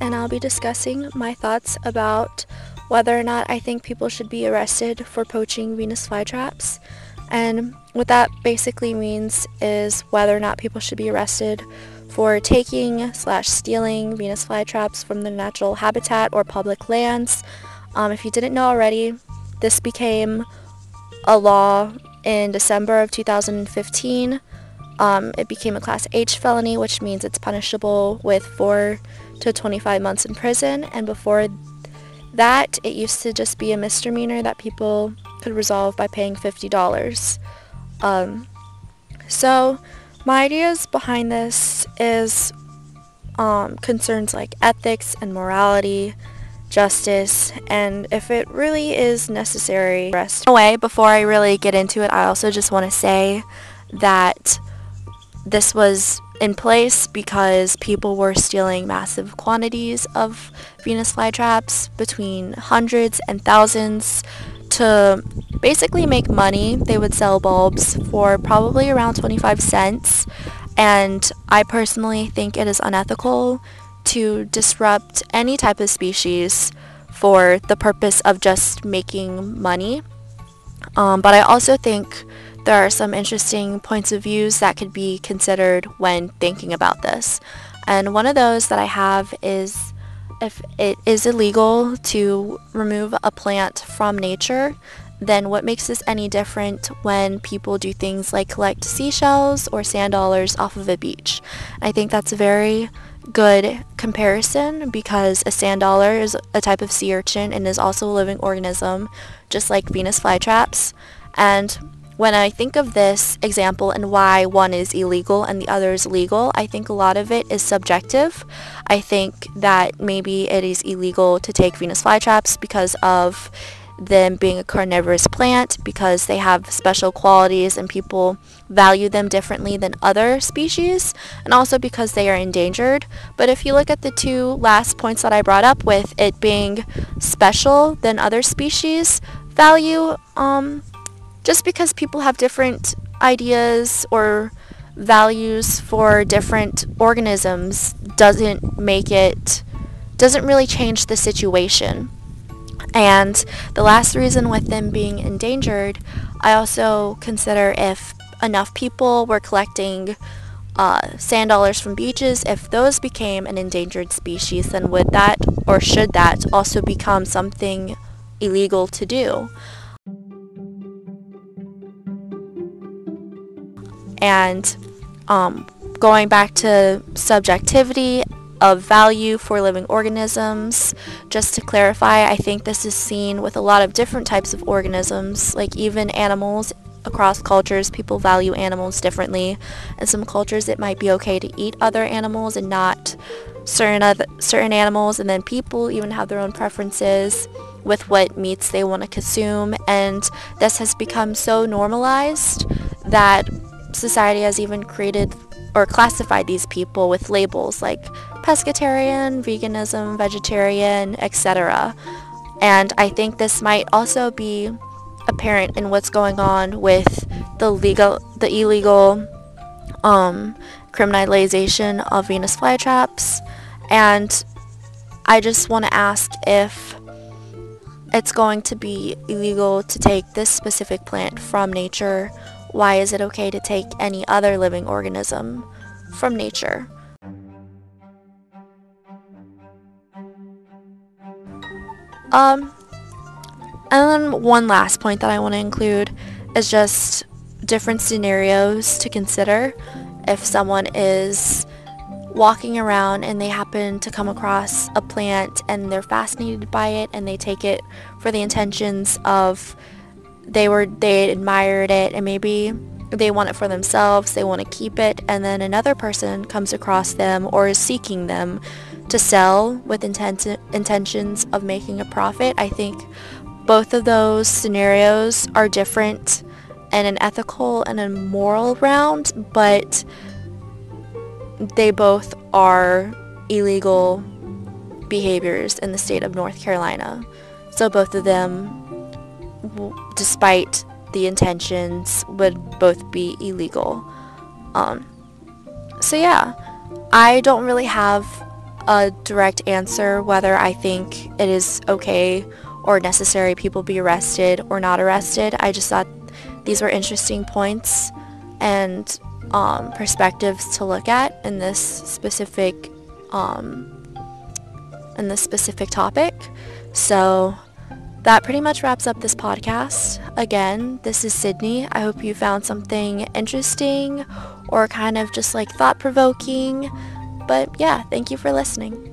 and I'll be discussing my thoughts about whether or not I think people should be arrested for poaching Venus flytraps. And what that basically means is whether or not people should be arrested for taking slash stealing Venus flytraps from their natural habitat or public lands. Um, if you didn't know already, this became a law in December of 2015. Um, it became a Class H felony, which means it's punishable with 4 to 25 months in prison. And before that, it used to just be a misdemeanor that people could resolve by paying $50. Um, so my ideas behind this is um, concerns like ethics and morality, justice, and if it really is necessary. Rest away. Before I really get into it, I also just want to say that this was in place because people were stealing massive quantities of Venus flytraps between hundreds and thousands to basically make money. They would sell bulbs for probably around 25 cents and I personally think it is unethical to disrupt any type of species for the purpose of just making money. Um, but I also think there are some interesting points of views that could be considered when thinking about this. And one of those that I have is if it is illegal to remove a plant from nature, then what makes this any different when people do things like collect seashells or sand dollars off of a beach? I think that's a very good comparison because a sand dollar is a type of sea urchin and is also a living organism, just like Venus flytraps. And when I think of this example and why one is illegal and the other is legal, I think a lot of it is subjective. I think that maybe it is illegal to take Venus flytraps because of them being a carnivorous plant because they have special qualities and people value them differently than other species and also because they are endangered. But if you look at the two last points that I brought up with it being special than other species value, um, just because people have different ideas or values for different organisms doesn't make it doesn't really change the situation. And the last reason with them being endangered, I also consider if enough people were collecting uh, sand dollars from beaches, if those became an endangered species, then would that or should that also become something illegal to do? And um, going back to subjectivity of value for living organisms, just to clarify, I think this is seen with a lot of different types of organisms, like even animals across cultures, people value animals differently. In some cultures, it might be okay to eat other animals and not certain other, certain animals, and then people even have their own preferences with what meats they want to consume, and this has become so normalized that society has even created or classified these people with labels like pescatarian, veganism, vegetarian, etc. And I think this might also be apparent in what's going on with the legal, the illegal um, criminalization of Venus flytraps. And I just want to ask if it's going to be illegal to take this specific plant from nature why is it okay to take any other living organism from nature? Um, and then one last point that I want to include is just different scenarios to consider if someone is walking around and they happen to come across a plant and they're fascinated by it and they take it for the intentions of they were they admired it and maybe they want it for themselves, they want to keep it, and then another person comes across them or is seeking them to sell with intent- intentions of making a profit. I think both of those scenarios are different in an ethical and a moral round, but they both are illegal behaviors in the state of North Carolina. So both of them despite the intentions, would both be illegal. Um, so yeah, I don't really have a direct answer whether I think it is okay or necessary people be arrested or not arrested. I just thought these were interesting points and um, perspectives to look at in this specific um, in this specific topic. So that pretty much wraps up this podcast. Again, this is Sydney. I hope you found something interesting or kind of just like thought provoking. But yeah, thank you for listening.